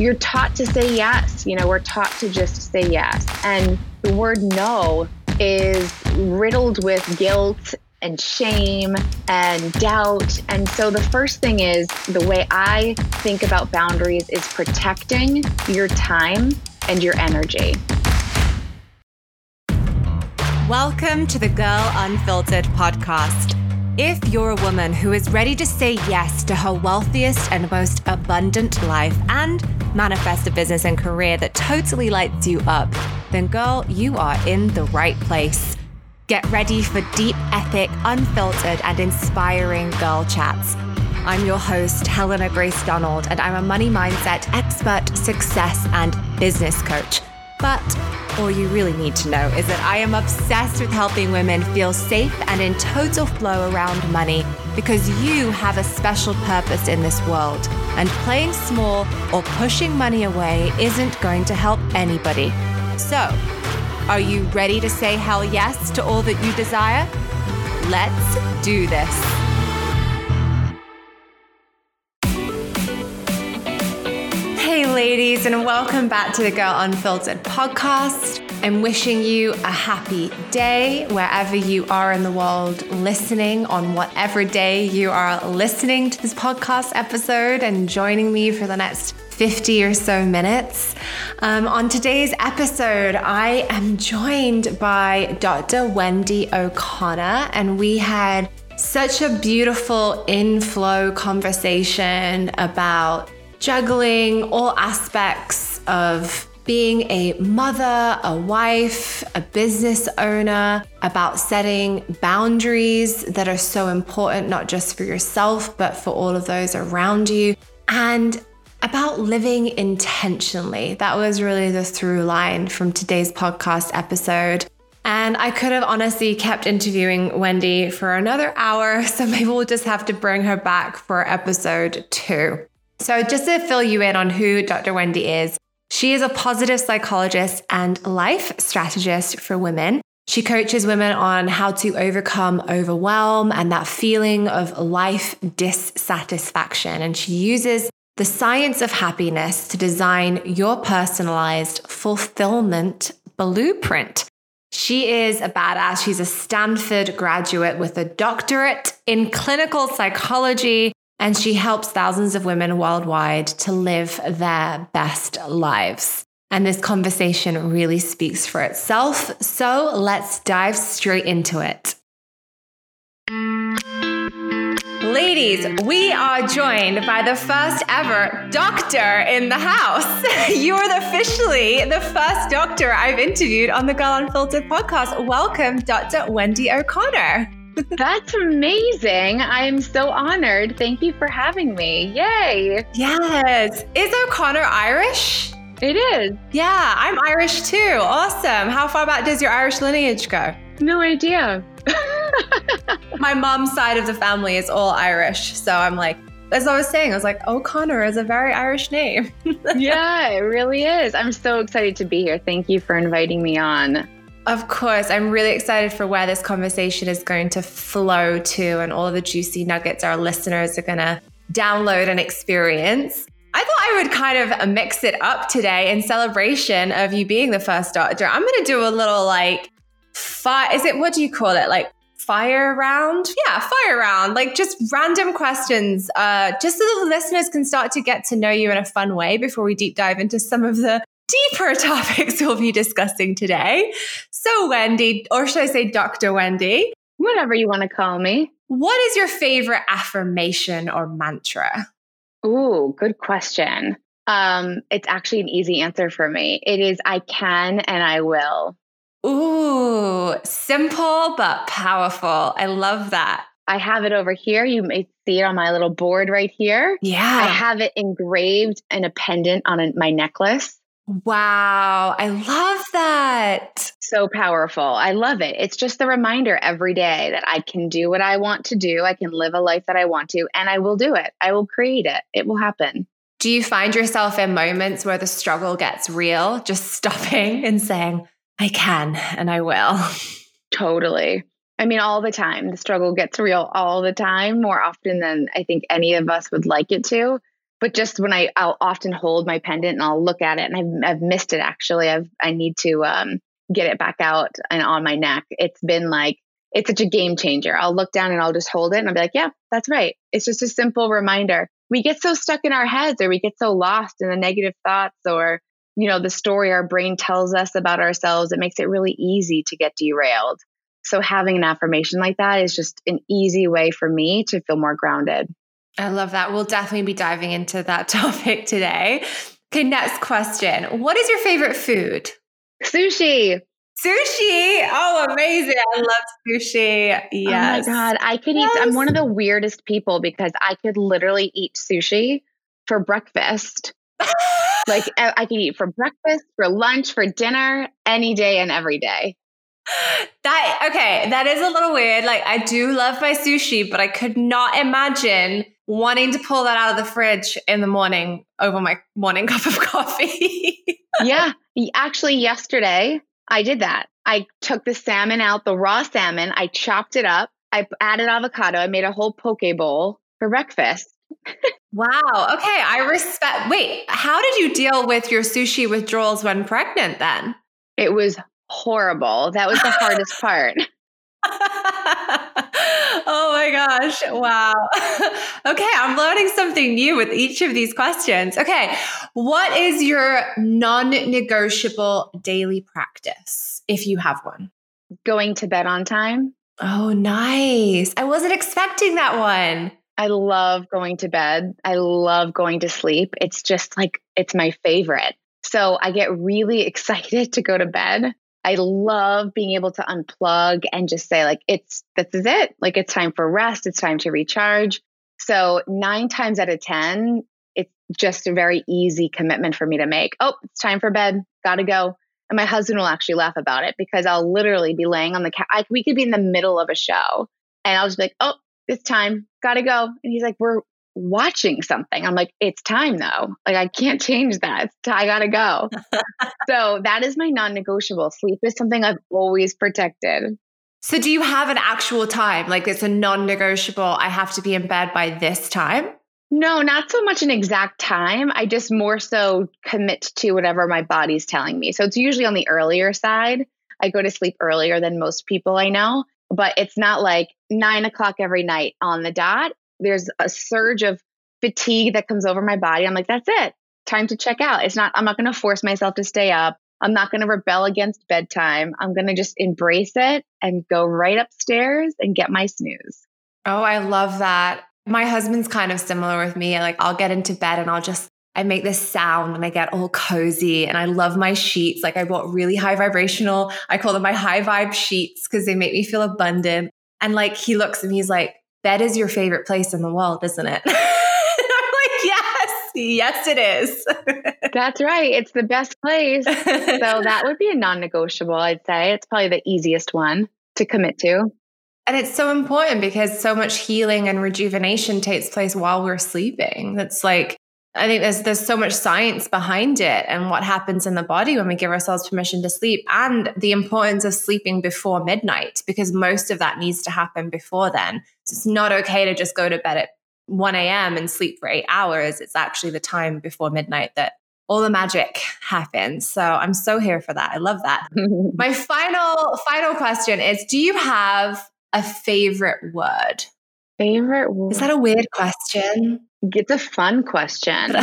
you're taught to say yes. You know, we're taught to just say yes. And the word no is riddled with guilt and shame and doubt. And so the first thing is the way I think about boundaries is protecting your time and your energy. Welcome to the Girl Unfiltered podcast. If you're a woman who is ready to say yes to her wealthiest and most abundant life and manifest a business and career that totally lights you up, then girl, you are in the right place. Get ready for deep, epic, unfiltered, and inspiring girl chats. I'm your host, Helena Grace Donald, and I'm a money mindset expert, success, and business coach. But all you really need to know is that I am obsessed with helping women feel safe and in total flow around money because you have a special purpose in this world. And playing small or pushing money away isn't going to help anybody. So, are you ready to say hell yes to all that you desire? Let's do this. Ladies, and welcome back to the Girl Unfiltered podcast. I'm wishing you a happy day wherever you are in the world listening on whatever day you are listening to this podcast episode and joining me for the next 50 or so minutes. Um, on today's episode, I am joined by Dr. Wendy O'Connor, and we had such a beautiful inflow conversation about juggling all aspects of being a mother, a wife, a business owner, about setting boundaries that are so important, not just for yourself, but for all of those around you, and about living intentionally. That was really the through line from today's podcast episode. And I could have honestly kept interviewing Wendy for another hour, so maybe we'll just have to bring her back for episode two. So, just to fill you in on who Dr. Wendy is, she is a positive psychologist and life strategist for women. She coaches women on how to overcome overwhelm and that feeling of life dissatisfaction. And she uses the science of happiness to design your personalized fulfillment blueprint. She is a badass. She's a Stanford graduate with a doctorate in clinical psychology and she helps thousands of women worldwide to live their best lives. And this conversation really speaks for itself. So let's dive straight into it. Ladies, we are joined by the first ever doctor in the house. You are officially the first doctor I've interviewed on the Girl Unfiltered podcast. Welcome, Dr. Wendy O'Connor. That's amazing. I am so honored. Thank you for having me. Yay. Yes. Is O'Connor Irish? It is. Yeah, I'm Irish too. Awesome. How far back does your Irish lineage go? No idea. My mom's side of the family is all Irish. So I'm like, as I was saying, I was like, O'Connor is a very Irish name. yeah, it really is. I'm so excited to be here. Thank you for inviting me on. Of course, I'm really excited for where this conversation is going to flow to and all the juicy nuggets our listeners are going to download and experience. I thought I would kind of mix it up today in celebration of you being the first doctor. I'm going to do a little like fire. Is it, what do you call it? Like fire round? Yeah, fire round. Like just random questions, uh, just so the listeners can start to get to know you in a fun way before we deep dive into some of the deeper topics we'll be discussing today. So, Wendy, or should I say Dr. Wendy? Whatever you want to call me. What is your favorite affirmation or mantra? Ooh, good question. Um, it's actually an easy answer for me. It is I can and I will. Ooh, simple but powerful. I love that. I have it over here. You may see it on my little board right here. Yeah. I have it engraved in a pendant on a, my necklace. Wow, I love that. So powerful. I love it. It's just the reminder every day that I can do what I want to do. I can live a life that I want to, and I will do it. I will create it. It will happen. Do you find yourself in moments where the struggle gets real, just stopping and saying, I can and I will? Totally. I mean, all the time. The struggle gets real all the time, more often than I think any of us would like it to. But just when I I'll often hold my pendant and I'll look at it and I've I've missed it actually. I've I need to um get it back out and on my neck. It's been like it's such a game changer. I'll look down and I'll just hold it and I'll be like, yeah, that's right. It's just a simple reminder. We get so stuck in our heads or we get so lost in the negative thoughts or, you know, the story our brain tells us about ourselves. It makes it really easy to get derailed. So having an affirmation like that is just an easy way for me to feel more grounded. I love that. We'll definitely be diving into that topic today. Okay, next question. What is your favorite food? Sushi. Sushi. Oh, amazing. I love sushi. Yes. Oh my God. I could yes. eat, I'm one of the weirdest people because I could literally eat sushi for breakfast. like I could eat for breakfast, for lunch, for dinner, any day and every day. That okay, that is a little weird. Like I do love my sushi, but I could not imagine wanting to pull that out of the fridge in the morning over my morning cup of coffee. yeah. Actually, yesterday I did that. I took the salmon out, the raw salmon, I chopped it up, I added avocado, I made a whole poke bowl for breakfast. wow. Okay. I respect. Wait, how did you deal with your sushi withdrawals when pregnant then? It was horrible. That was the hardest part. oh my gosh. Wow. okay. I'm learning something new with each of these questions. Okay. What is your non negotiable daily practice if you have one? Going to bed on time. Oh, nice. I wasn't expecting that one. I love going to bed. I love going to sleep. It's just like, it's my favorite. So I get really excited to go to bed I love being able to unplug and just say, like, it's this is it. Like, it's time for rest. It's time to recharge. So, nine times out of 10, it's just a very easy commitment for me to make. Oh, it's time for bed. Gotta go. And my husband will actually laugh about it because I'll literally be laying on the couch. We could be in the middle of a show and I'll just be like, oh, it's time. Gotta go. And he's like, we're watching something. I'm like, it's time though. Like I can't change that. I gotta go. so that is my non-negotiable. Sleep is something I've always protected. So do you have an actual time? Like it's a non-negotiable. I have to be in bed by this time. No, not so much an exact time. I just more so commit to whatever my body's telling me. So it's usually on the earlier side. I go to sleep earlier than most people I know, but it's not like nine o'clock every night on the dot there's a surge of fatigue that comes over my body. I'm like, that's it. Time to check out. It's not, I'm not going to force myself to stay up. I'm not going to rebel against bedtime. I'm going to just embrace it and go right upstairs and get my snooze. Oh, I love that. My husband's kind of similar with me. Like, I'll get into bed and I'll just, I make this sound and I get all cozy and I love my sheets. Like, I bought really high vibrational, I call them my high vibe sheets because they make me feel abundant. And like, he looks and he's like, that is your favorite place in the world, isn't it? I'm like, yes, yes, it is. That's right. It's the best place. so that would be a non negotiable, I'd say. It's probably the easiest one to commit to. And it's so important because so much healing and rejuvenation takes place while we're sleeping. That's like I think there's there's so much science behind it and what happens in the body when we give ourselves permission to sleep and the importance of sleeping before midnight because most of that needs to happen before then. So it's not okay to just go to bed at 1 a.m. and sleep for eight hours. It's actually the time before midnight that all the magic happens. So I'm so here for that. I love that. My final final question is do you have a favorite word? Favorite word? Is that a weird question? It's a fun question.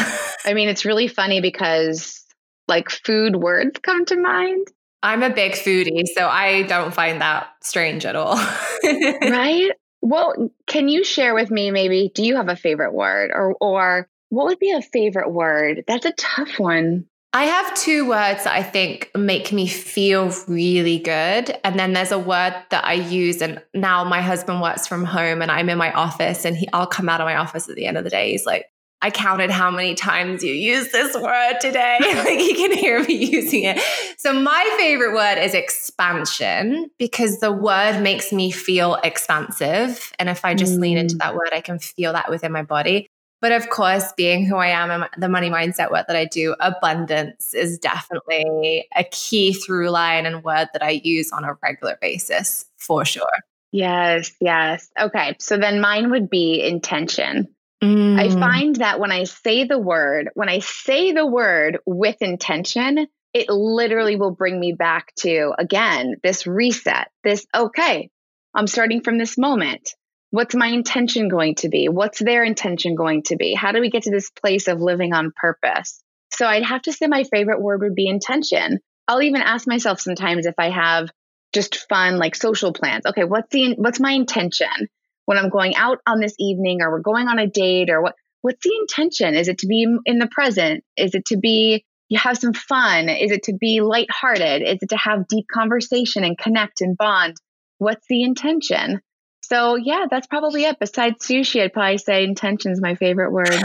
I mean, it's really funny because like food words come to mind. I'm a big foodie, so I don't find that strange at all. right? Well, can you share with me maybe do you have a favorite word or or what would be a favorite word? That's a tough one. I have two words that I think make me feel really good. And then there's a word that I use. And now my husband works from home and I'm in my office and he, I'll come out of my office at the end of the day. He's like, I counted how many times you used this word today. like he can hear me using it. So my favorite word is expansion because the word makes me feel expansive. And if I just mm. lean into mm. that word, I can feel that within my body. But of course, being who I am and the money mindset work that I do, abundance is definitely a key through line and word that I use on a regular basis for sure. Yes, yes. Okay. So then mine would be intention. Mm. I find that when I say the word, when I say the word with intention, it literally will bring me back to, again, this reset, this, okay, I'm starting from this moment. What's my intention going to be? What's their intention going to be? How do we get to this place of living on purpose? So I'd have to say my favorite word would be intention. I'll even ask myself sometimes if I have just fun like social plans. Okay, what's the what's my intention when I'm going out on this evening or we're going on a date or what what's the intention? Is it to be in the present? Is it to be you have some fun? Is it to be lighthearted? Is it to have deep conversation and connect and bond? What's the intention? So yeah, that's probably it. Besides sushi, I'd probably say intention is my favorite word.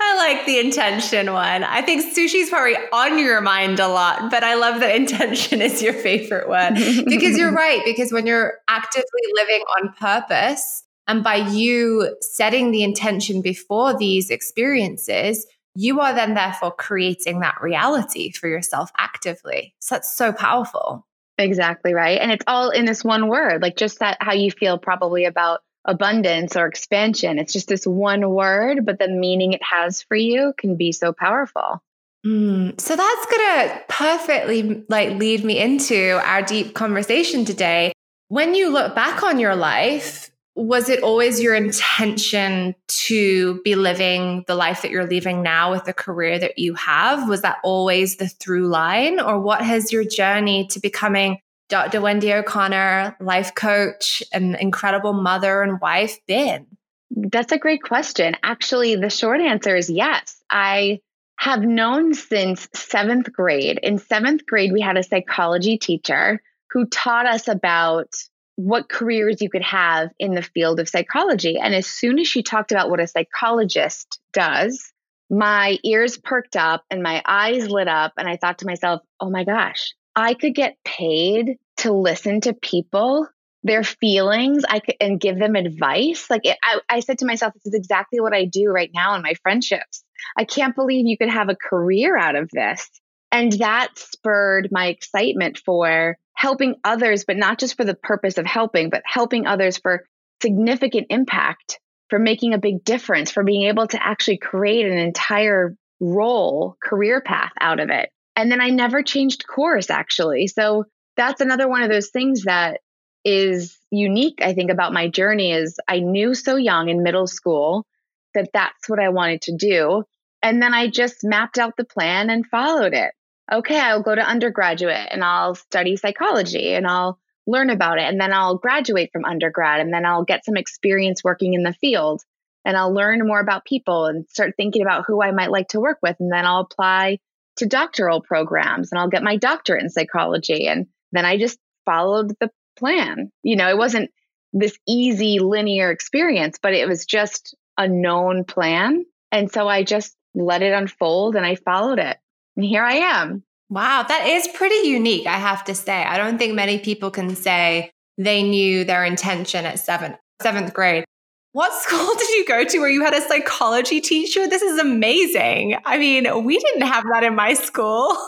I like the intention one. I think sushi's probably on your mind a lot, but I love that intention is your favorite one because you're right. Because when you're actively living on purpose, and by you setting the intention before these experiences, you are then therefore creating that reality for yourself actively. So that's so powerful. Exactly right. And it's all in this one word, like just that how you feel probably about abundance or expansion. It's just this one word, but the meaning it has for you can be so powerful. Mm, so that's going to perfectly like lead me into our deep conversation today. When you look back on your life, was it always your intention to be living the life that you're living now with the career that you have? Was that always the through line? Or what has your journey to becoming Dr. Wendy O'Connor, life coach, an incredible mother and wife been? That's a great question. Actually, the short answer is yes. I have known since seventh grade. In seventh grade, we had a psychology teacher who taught us about what careers you could have in the field of psychology. And as soon as she talked about what a psychologist does, my ears perked up and my eyes lit up. And I thought to myself, oh my gosh, I could get paid to listen to people, their feelings, I could, and give them advice. Like it, I, I said to myself, this is exactly what I do right now in my friendships. I can't believe you could have a career out of this. And that spurred my excitement for helping others, but not just for the purpose of helping, but helping others for significant impact, for making a big difference, for being able to actually create an entire role, career path out of it. And then I never changed course actually. So that's another one of those things that is unique, I think, about my journey is I knew so young in middle school that that's what I wanted to do. And then I just mapped out the plan and followed it. Okay, I'll go to undergraduate and I'll study psychology and I'll learn about it. And then I'll graduate from undergrad and then I'll get some experience working in the field and I'll learn more about people and start thinking about who I might like to work with. And then I'll apply to doctoral programs and I'll get my doctorate in psychology. And then I just followed the plan. You know, it wasn't this easy linear experience, but it was just a known plan. And so I just let it unfold and I followed it. And here I am. Wow, that is pretty unique, I have to say. I don't think many people can say they knew their intention at seventh, seventh grade. What school did you go to where you had a psychology teacher? This is amazing. I mean, we didn't have that in my school.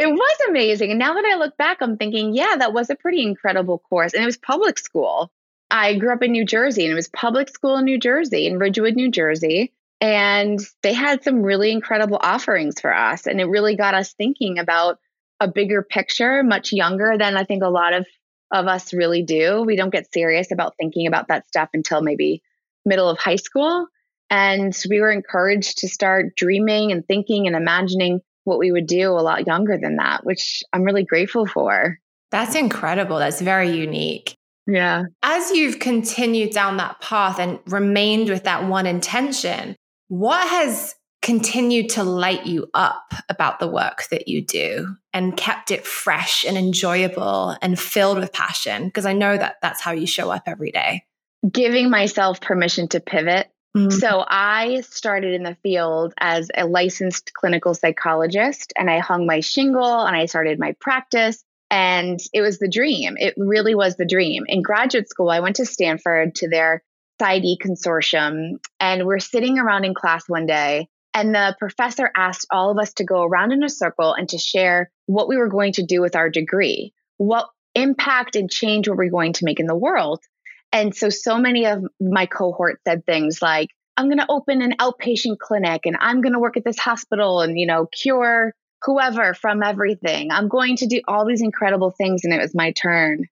It was amazing. And now that I look back, I'm thinking, yeah, that was a pretty incredible course. And it was public school. I grew up in New Jersey and it was public school in New Jersey, in Ridgewood, New Jersey. And they had some really incredible offerings for us. And it really got us thinking about a bigger picture, much younger than I think a lot of, of us really do. We don't get serious about thinking about that stuff until maybe middle of high school. And we were encouraged to start dreaming and thinking and imagining what we would do a lot younger than that, which I'm really grateful for. That's incredible. That's very unique. Yeah. As you've continued down that path and remained with that one intention, what has continued to light you up about the work that you do and kept it fresh and enjoyable and filled with passion? Because I know that that's how you show up every day giving myself permission to pivot. Mm-hmm. So I started in the field as a licensed clinical psychologist and I hung my shingle and I started my practice and it was the dream. It really was the dream. In graduate school, I went to Stanford to their PsyD consortium and we're sitting around in class one day and the professor asked all of us to go around in a circle and to share what we were going to do with our degree. What impact and change were we going to make in the world? And so, so many of my cohort said things like, I'm going to open an outpatient clinic and I'm going to work at this hospital and, you know, cure whoever from everything. I'm going to do all these incredible things. And it was my turn.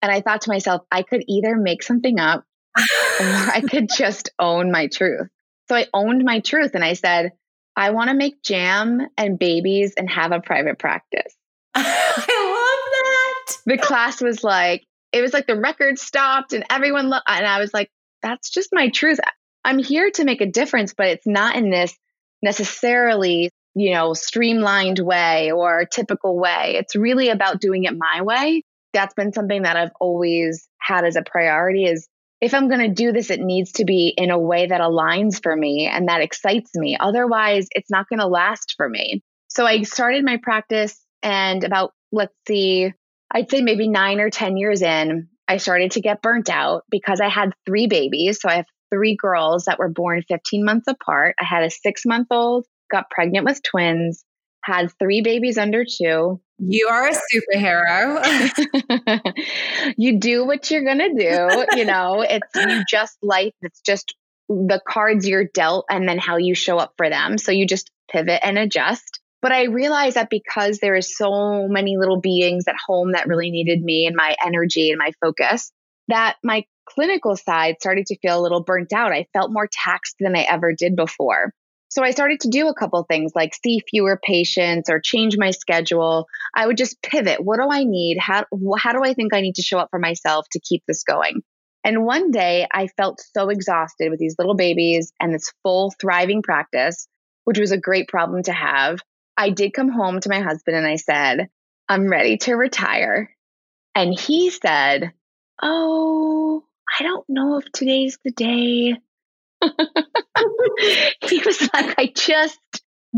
And I thought to myself, I could either make something up or I could just own my truth. So I owned my truth and I said, I want to make jam and babies and have a private practice. I love that. The class was like, it was like the record stopped and everyone, lo- and I was like, that's just my truth. I'm here to make a difference, but it's not in this necessarily, you know, streamlined way or typical way. It's really about doing it my way. That's been something that I've always had as a priority is if I'm going to do this, it needs to be in a way that aligns for me and that excites me. Otherwise, it's not going to last for me. So I started my practice and about, let's see, I'd say maybe nine or 10 years in, I started to get burnt out because I had three babies. So I have three girls that were born 15 months apart. I had a six month old, got pregnant with twins, had three babies under two. You are a superhero. you do what you're going to do. You know, it's you just life. It's just the cards you're dealt and then how you show up for them. So you just pivot and adjust. But I realized that because there is so many little beings at home that really needed me and my energy and my focus, that my clinical side started to feel a little burnt out. I felt more taxed than I ever did before. So I started to do a couple things like see fewer patients or change my schedule. I would just pivot. What do I need? How, how do I think I need to show up for myself to keep this going? And one day I felt so exhausted with these little babies and this full thriving practice, which was a great problem to have. I did come home to my husband and I said, I'm ready to retire. And he said, Oh, I don't know if today's the day. he was like, I just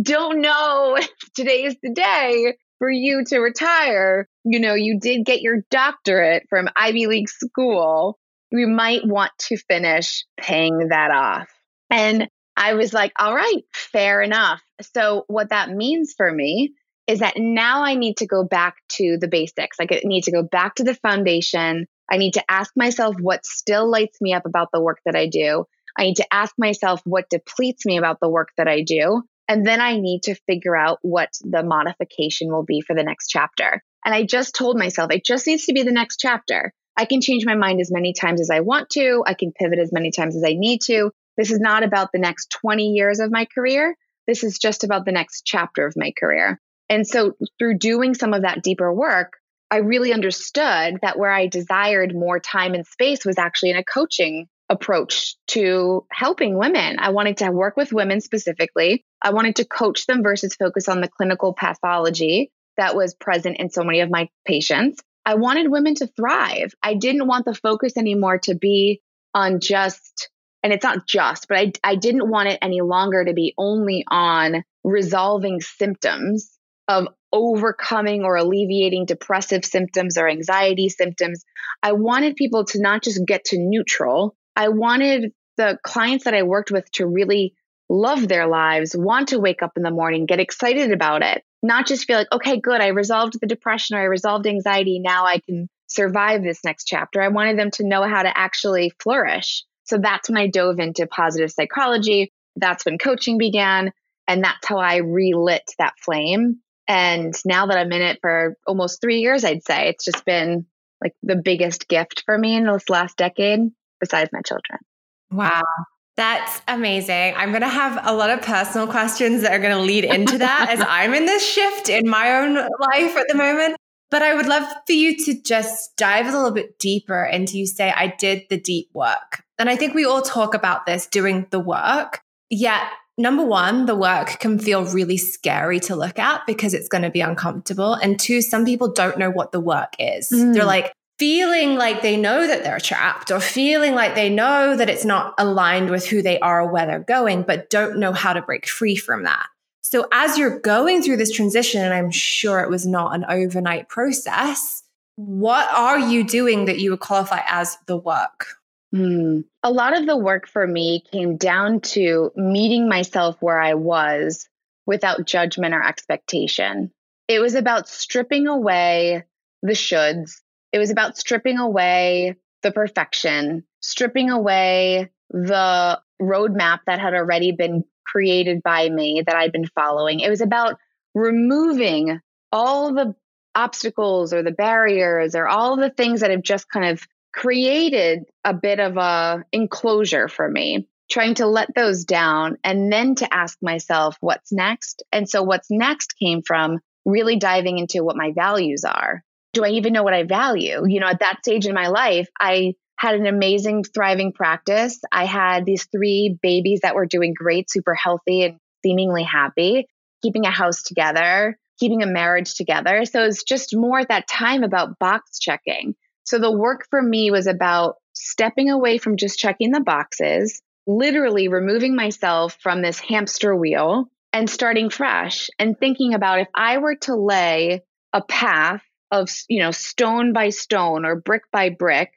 don't know if today is the day for you to retire. You know, you did get your doctorate from Ivy League school. We might want to finish paying that off. And I was like, all right, fair enough. So, what that means for me is that now I need to go back to the basics. Like, I need to go back to the foundation. I need to ask myself what still lights me up about the work that I do. I need to ask myself what depletes me about the work that I do. And then I need to figure out what the modification will be for the next chapter. And I just told myself it just needs to be the next chapter. I can change my mind as many times as I want to. I can pivot as many times as I need to. This is not about the next 20 years of my career. This is just about the next chapter of my career. And so through doing some of that deeper work, I really understood that where I desired more time and space was actually in a coaching approach to helping women. I wanted to work with women specifically. I wanted to coach them versus focus on the clinical pathology that was present in so many of my patients. I wanted women to thrive. I didn't want the focus anymore to be on just, and it's not just, but I, I didn't want it any longer to be only on resolving symptoms of overcoming or alleviating depressive symptoms or anxiety symptoms. I wanted people to not just get to neutral. I wanted the clients that I worked with to really love their lives, want to wake up in the morning, get excited about it, not just feel like, okay, good, I resolved the depression or I resolved anxiety. Now I can survive this next chapter. I wanted them to know how to actually flourish. So that's when I dove into positive psychology. That's when coaching began. And that's how I relit that flame and now that I'm in it for almost three years, I'd say it's just been like the biggest gift for me in this last decade, besides my children. Wow. That's amazing. I'm going to have a lot of personal questions that are going to lead into that as I'm in this shift in my own life at the moment. But I would love for you to just dive a little bit deeper into you say, I did the deep work. And I think we all talk about this doing the work. Yet number one, the work can feel really scary to look at because it's going to be uncomfortable. And two, some people don't know what the work is. Mm. They're like, feeling like they know that they're trapped or feeling like they know that it's not aligned with who they are or where they're going, but don't know how to break free from that. So, as you're going through this transition, and I'm sure it was not an overnight process, what are you doing that you would qualify as the work? Hmm. A lot of the work for me came down to meeting myself where I was without judgment or expectation. It was about stripping away the shoulds. It was about stripping away the perfection, stripping away the roadmap that had already been created by me that I'd been following. It was about removing all the obstacles or the barriers or all the things that have just kind of created a bit of a enclosure for me trying to let those down and then to ask myself what's next and so what's next came from really diving into what my values are do i even know what i value? You know at that stage in my life i had an amazing thriving practice. I had these three babies that were doing great super healthy and seemingly happy keeping a house together keeping a marriage together. So it's just more at that time about box checking. So the work for me was about stepping away from just checking the boxes, literally removing myself from this hamster wheel and starting fresh and thinking about if I were to lay a path of, you know, stone by stone or brick by brick,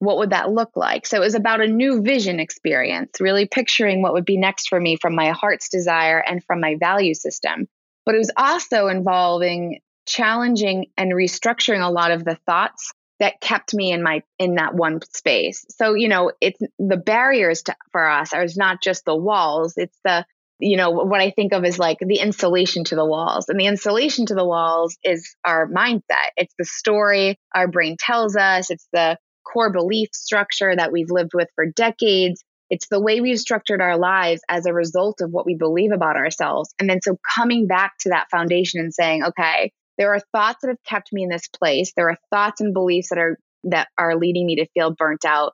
what would that look like? So it was about a new vision experience, really picturing what would be next for me from my heart's desire and from my value system. But it was also involving challenging and restructuring a lot of the thoughts that kept me in my in that one space so you know it's the barriers to, for us are not just the walls it's the you know what i think of as like the insulation to the walls. And the insulation to the walls is our mindset. It's the story our brain tells us. It's the core belief structure that we've lived with for decades. It's the way we've structured our lives as a result of what we believe about ourselves. And then so coming back to that foundation and saying okay there are thoughts that have kept me in this place. There are thoughts and beliefs that are that are leading me to feel burnt out.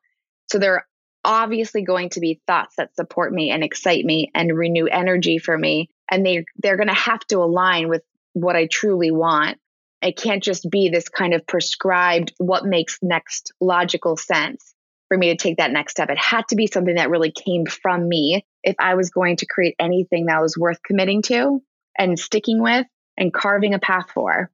So there are obviously going to be thoughts that support me and excite me and renew energy for me and they they're going to have to align with what I truly want. It can't just be this kind of prescribed what makes next logical sense for me to take that next step. It had to be something that really came from me if I was going to create anything that was worth committing to and sticking with and carving a path for.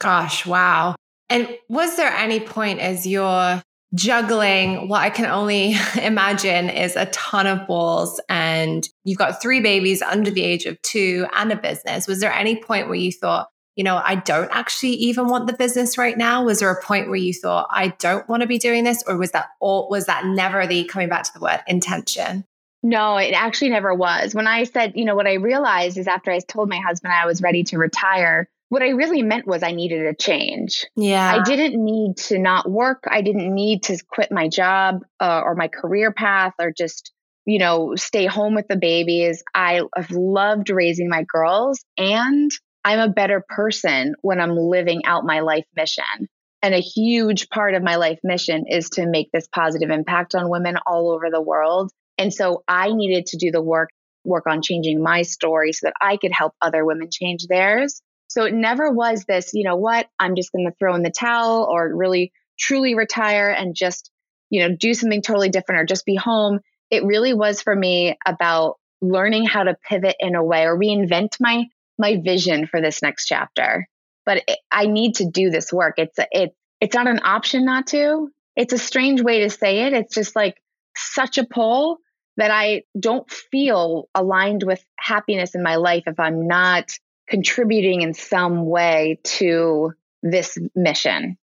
Gosh, wow. And was there any point as you're juggling what I can only imagine is a ton of balls and you've got three babies under the age of two and a business? Was there any point where you thought, you know, I don't actually even want the business right now? Was there a point where you thought, I don't want to be doing this? Or was that all, was that never the coming back to the word intention? No, it actually never was. When I said, you know, what I realized is after I told my husband I was ready to retire, what I really meant was I needed a change. Yeah. I didn't need to not work. I didn't need to quit my job uh, or my career path or just, you know, stay home with the babies. I have loved raising my girls and I'm a better person when I'm living out my life mission. And a huge part of my life mission is to make this positive impact on women all over the world. And so I needed to do the work, work on changing my story so that I could help other women change theirs. So it never was this, you know what, I'm just going to throw in the towel or really truly retire and just, you know, do something totally different or just be home. It really was for me about learning how to pivot in a way or reinvent my my vision for this next chapter. But it, I need to do this work. It's a, it it's not an option not to. It's a strange way to say it. It's just like such a pull that I don't feel aligned with happiness in my life if I'm not contributing in some way to this mission.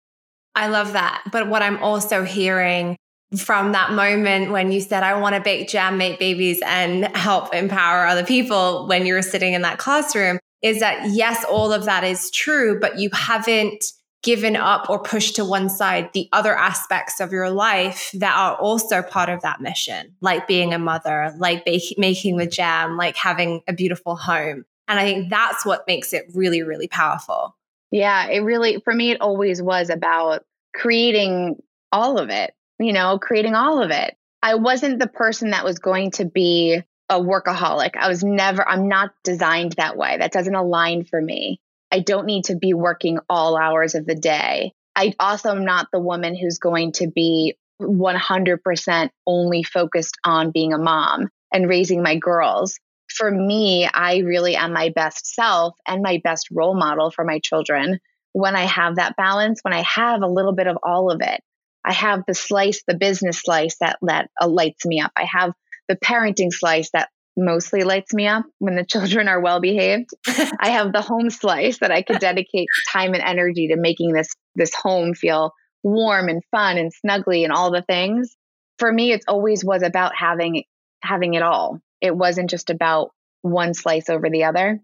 I love that. But what I'm also hearing from that moment when you said, I want to bake jam, make babies, and help empower other people when you were sitting in that classroom is that yes, all of that is true, but you haven't given up or pushed to one side the other aspects of your life that are also part of that mission, like being a mother, like making the jam, like having a beautiful home. And I think that's what makes it really, really powerful. Yeah, it really, for me, it always was about creating all of it, you know, creating all of it. I wasn't the person that was going to be a workaholic. I was never, I'm not designed that way. That doesn't align for me. I don't need to be working all hours of the day. I also am not the woman who's going to be 100% only focused on being a mom and raising my girls. For me, I really am my best self and my best role model for my children when I have that balance, when I have a little bit of all of it. I have the slice, the business slice that that uh, lights me up. I have the parenting slice that mostly lights me up when the children are well behaved. I have the home slice that I could dedicate time and energy to making this this home feel warm and fun and snuggly and all the things. For me, it always was about having having it all. It wasn't just about one slice over the other.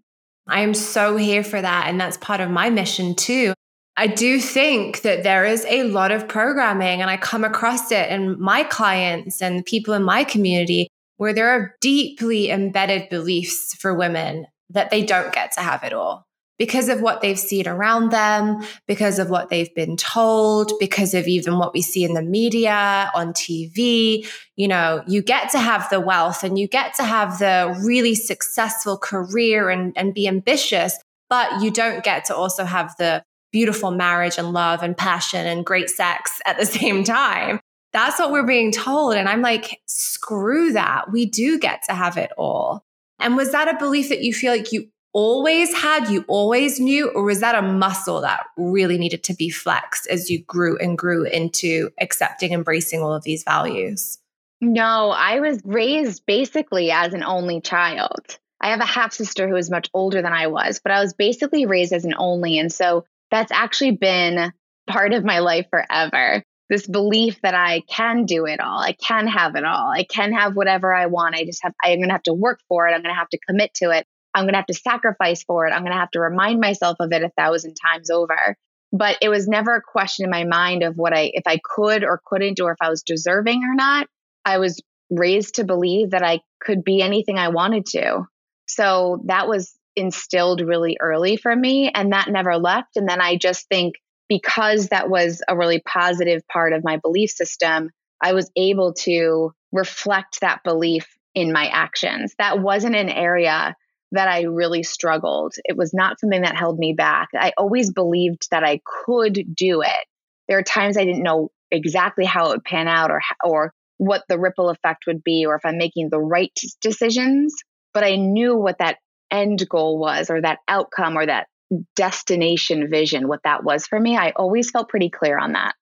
I am so here for that. And that's part of my mission too. I do think that there is a lot of programming, and I come across it in my clients and people in my community where there are deeply embedded beliefs for women that they don't get to have it all because of what they've seen around them, because of what they've been told, because of even what we see in the media, on TV. You know, you get to have the wealth and you get to have the really successful career and, and be ambitious, but you don't get to also have the beautiful marriage and love and passion and great sex at the same time. That's what we're being told. And I'm like, screw that. We do get to have it all. And was that a belief that you feel like you always had, you always knew, or was that a muscle that really needed to be flexed as you grew and grew into accepting, embracing all of these values? No, I was raised basically as an only child. I have a half sister who is much older than I was, but I was basically raised as an only. And so that's actually been part of my life forever. This belief that I can do it all, I can have it all, I can have whatever I want. I just have, I'm going to have to work for it. I'm going to have to commit to it. I'm going to have to sacrifice for it. I'm going to have to remind myself of it a thousand times over. But it was never a question in my mind of what I, if I could or couldn't, or if I was deserving or not. I was raised to believe that I could be anything I wanted to. So that was instilled really early for me, and that never left. And then I just think because that was a really positive part of my belief system, I was able to reflect that belief in my actions. That wasn't an area that I really struggled. It was not something that held me back. I always believed that I could do it. There are times I didn't know exactly how it would pan out or or what the ripple effect would be or if I'm making the right decisions, but I knew what that end goal was or that outcome or that destination vision what that was for me. I always felt pretty clear on that.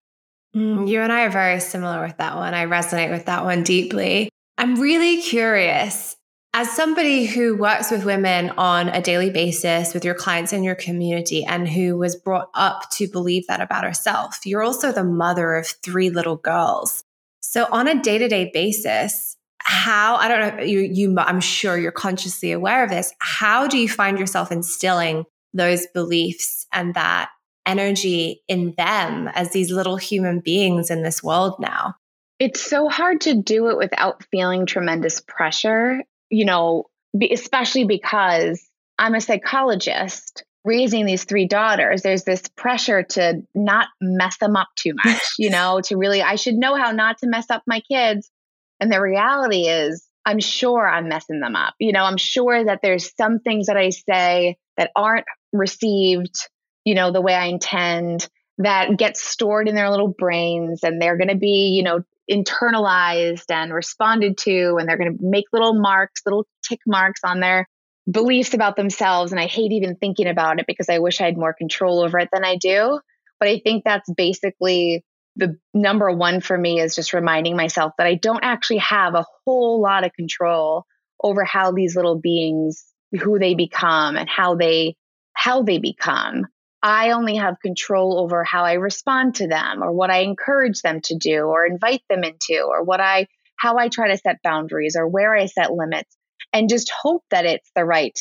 Mm, you and I are very similar with that one. I resonate with that one deeply. I'm really curious as somebody who works with women on a daily basis with your clients in your community and who was brought up to believe that about herself, you're also the mother of three little girls. So on a day-to-day basis, how I don't know you you I'm sure you're consciously aware of this. How do you find yourself instilling those beliefs and that energy in them as these little human beings in this world now? It's so hard to do it without feeling tremendous pressure you know, especially because I'm a psychologist raising these three daughters, there's this pressure to not mess them up too much, you know, to really, I should know how not to mess up my kids. And the reality is, I'm sure I'm messing them up. You know, I'm sure that there's some things that I say that aren't received, you know, the way I intend that get stored in their little brains and they're going to be, you know, internalized and responded to, and they're going to make little marks, little tick marks on their beliefs about themselves. And I hate even thinking about it because I wish I had more control over it than I do. But I think that's basically the number one for me is just reminding myself that I don't actually have a whole lot of control over how these little beings, who they become and how they how they become. I only have control over how I respond to them or what I encourage them to do or invite them into or what I how I try to set boundaries or where I set limits and just hope that it's the right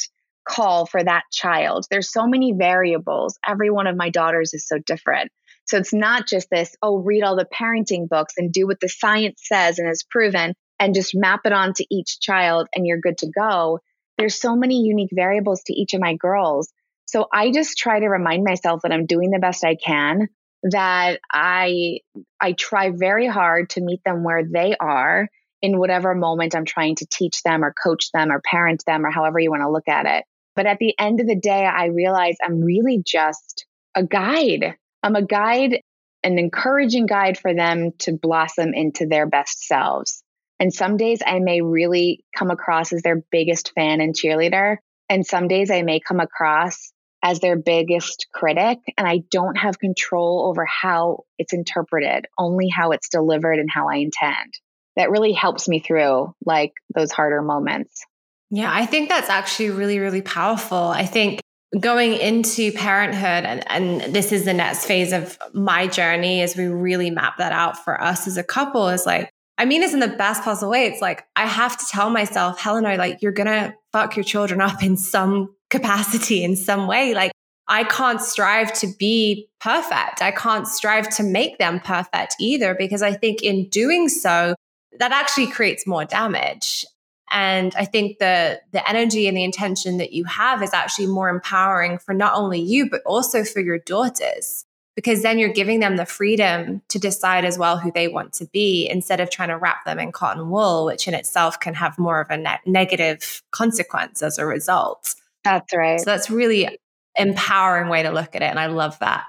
call for that child. There's so many variables. Every one of my daughters is so different. So it's not just this, oh, read all the parenting books and do what the science says and is proven and just map it onto each child and you're good to go. There's so many unique variables to each of my girls so I just try to remind myself that I'm doing the best I can, that I I try very hard to meet them where they are in whatever moment I'm trying to teach them or coach them or parent them or however you want to look at it. But at the end of the day, I realize I'm really just a guide. I'm a guide, an encouraging guide for them to blossom into their best selves. And some days I may really come across as their biggest fan and cheerleader. And some days I may come across as their biggest critic and I don't have control over how it's interpreted, only how it's delivered and how I intend. That really helps me through like those harder moments. Yeah, I think that's actually really, really powerful. I think going into parenthood, and, and this is the next phase of my journey as we really map that out for us as a couple, is like, I mean this in the best possible way. It's like I have to tell myself, Helena, like you're gonna fuck your children up in some capacity, in some way. Like I can't strive to be perfect. I can't strive to make them perfect either, because I think in doing so, that actually creates more damage. And I think the the energy and the intention that you have is actually more empowering for not only you, but also for your daughters because then you're giving them the freedom to decide as well who they want to be instead of trying to wrap them in cotton wool, which in itself can have more of a ne- negative consequence as a result. That's right. So that's really empowering way to look at it. And I love that.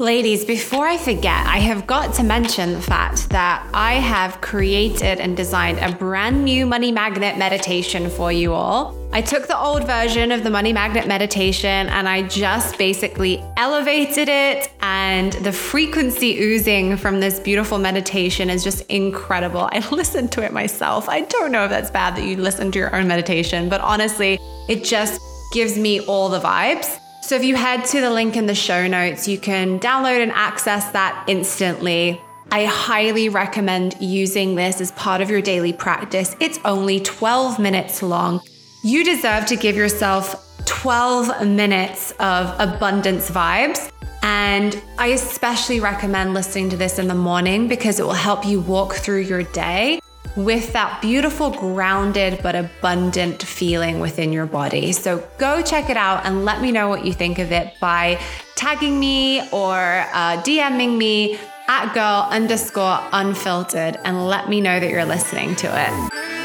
Ladies, before I forget, I have got to mention the fact that I have created and designed a brand new money magnet meditation for you all. I took the old version of the money magnet meditation and I just basically elevated it, and the frequency oozing from this beautiful meditation is just incredible. I listened to it myself. I don't know if that's bad that you listen to your own meditation, but honestly, it just gives me all the vibes. So if you head to the link in the show notes, you can download and access that instantly. I highly recommend using this as part of your daily practice. It's only 12 minutes long. You deserve to give yourself 12 minutes of abundance vibes. And I especially recommend listening to this in the morning because it will help you walk through your day with that beautiful, grounded, but abundant feeling within your body. So go check it out and let me know what you think of it by tagging me or uh, DMing me at girl underscore unfiltered and let me know that you're listening to it.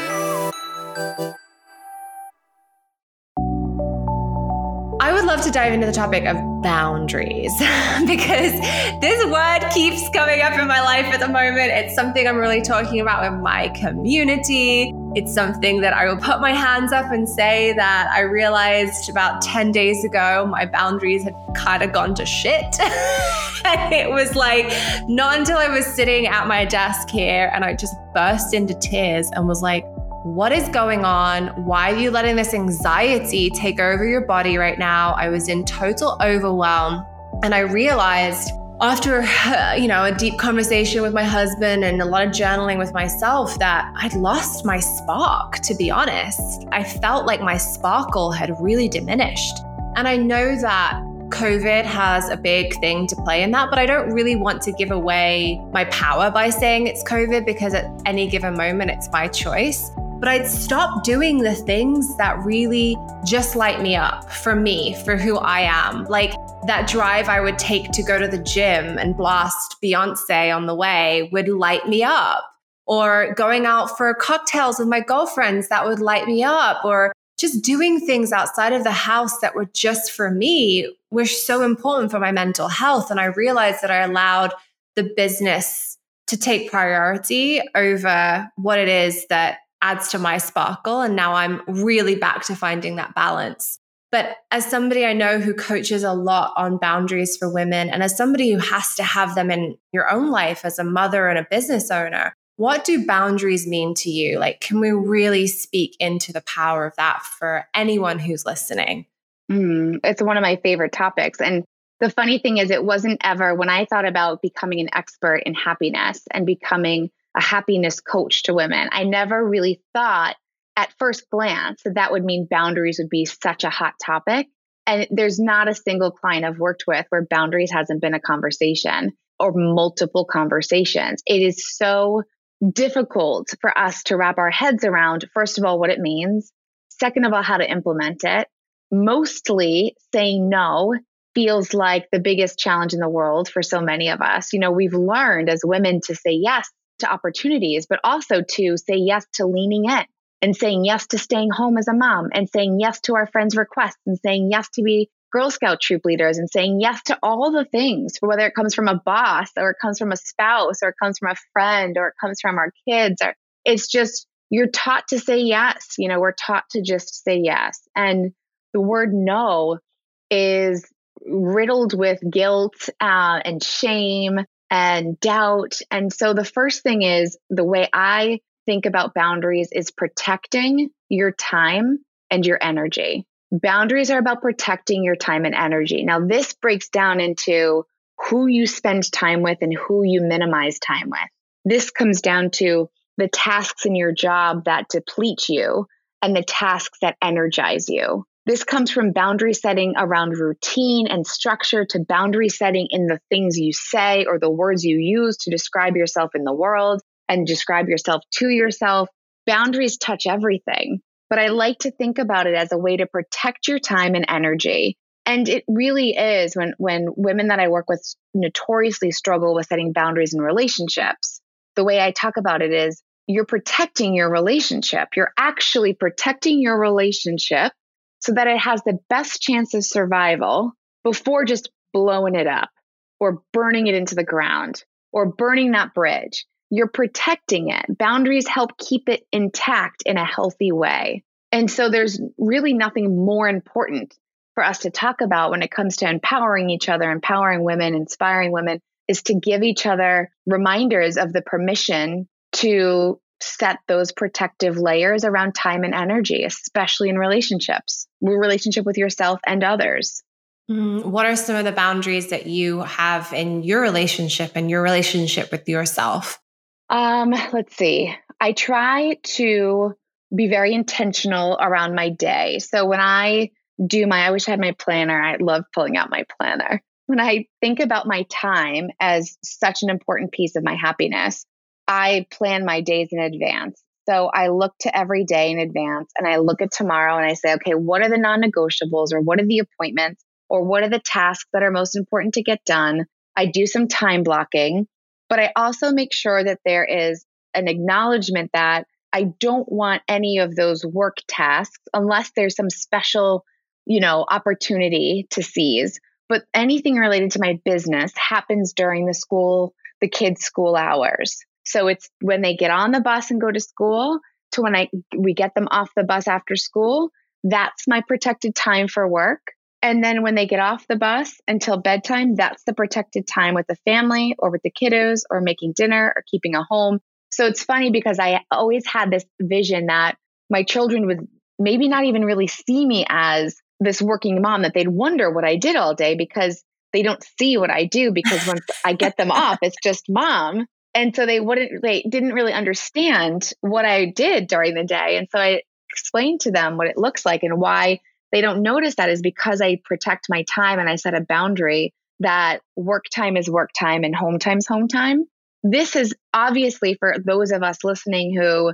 To dive into the topic of boundaries because this word keeps coming up in my life at the moment. It's something I'm really talking about with my community. It's something that I will put my hands up and say that I realized about 10 days ago my boundaries had kind of gone to shit. it was like, not until I was sitting at my desk here and I just burst into tears and was like, what is going on? Why are you letting this anxiety take over your body right now? I was in total overwhelm. And I realized after, you know, a deep conversation with my husband and a lot of journaling with myself that I'd lost my spark, to be honest. I felt like my sparkle had really diminished. And I know that COVID has a big thing to play in that, but I don't really want to give away my power by saying it's COVID because at any given moment it's my choice but I'd stop doing the things that really just light me up for me, for who I am. Like that drive I would take to go to the gym and blast Beyonce on the way would light me up. Or going out for cocktails with my girlfriends that would light me up. Or just doing things outside of the house that were just for me were so important for my mental health. And I realized that I allowed the business to take priority over what it is that adds to my sparkle. And now I'm really back to finding that balance. But as somebody I know who coaches a lot on boundaries for women, and as somebody who has to have them in your own life as a mother and a business owner, what do boundaries mean to you? Like, can we really speak into the power of that for anyone who's listening? Mm, it's one of my favorite topics. And the funny thing is, it wasn't ever when I thought about becoming an expert in happiness and becoming a happiness coach to women. I never really thought at first glance that that would mean boundaries would be such a hot topic. And there's not a single client I've worked with where boundaries hasn't been a conversation or multiple conversations. It is so difficult for us to wrap our heads around, first of all, what it means. Second of all, how to implement it. Mostly saying no feels like the biggest challenge in the world for so many of us. You know, we've learned as women to say yes to opportunities, but also to say yes to leaning in and saying yes to staying home as a mom and saying yes to our friends' requests and saying yes to be Girl Scout troop leaders and saying yes to all the things, whether it comes from a boss or it comes from a spouse or it comes from a friend or it comes from our kids or it's just you're taught to say yes. You know, we're taught to just say yes. And the word no is riddled with guilt uh, and shame and doubt. And so the first thing is the way I think about boundaries is protecting your time and your energy. Boundaries are about protecting your time and energy. Now, this breaks down into who you spend time with and who you minimize time with. This comes down to the tasks in your job that deplete you and the tasks that energize you. This comes from boundary setting around routine and structure to boundary setting in the things you say or the words you use to describe yourself in the world and describe yourself to yourself. Boundaries touch everything, but I like to think about it as a way to protect your time and energy. And it really is when when women that I work with notoriously struggle with setting boundaries in relationships. The way I talk about it is you're protecting your relationship. You're actually protecting your relationship so that it has the best chance of survival before just blowing it up or burning it into the ground or burning that bridge. You're protecting it. Boundaries help keep it intact in a healthy way. And so there's really nothing more important for us to talk about when it comes to empowering each other, empowering women, inspiring women, is to give each other reminders of the permission to set those protective layers around time and energy, especially in relationships, relationship with yourself and others. Mm, what are some of the boundaries that you have in your relationship and your relationship with yourself? Um, let's see. I try to be very intentional around my day. So when I do my, I wish I had my planner. I love pulling out my planner. When I think about my time as such an important piece of my happiness, I plan my days in advance. So I look to every day in advance and I look at tomorrow and I say, okay, what are the non negotiables or what are the appointments or what are the tasks that are most important to get done? I do some time blocking, but I also make sure that there is an acknowledgement that I don't want any of those work tasks unless there's some special, you know, opportunity to seize. But anything related to my business happens during the school, the kids' school hours. So it's when they get on the bus and go to school to when I we get them off the bus after school. That's my protected time for work. And then when they get off the bus until bedtime, that's the protected time with the family or with the kiddos or making dinner or keeping a home. So it's funny because I always had this vision that my children would maybe not even really see me as this working mom, that they'd wonder what I did all day because they don't see what I do because once I get them off, it's just mom and so they wouldn't they didn't really understand what i did during the day. And so i explained to them what it looks like and why they don't notice that is because i protect my time and i set a boundary that work time is work time and home time is home time. This is obviously for those of us listening who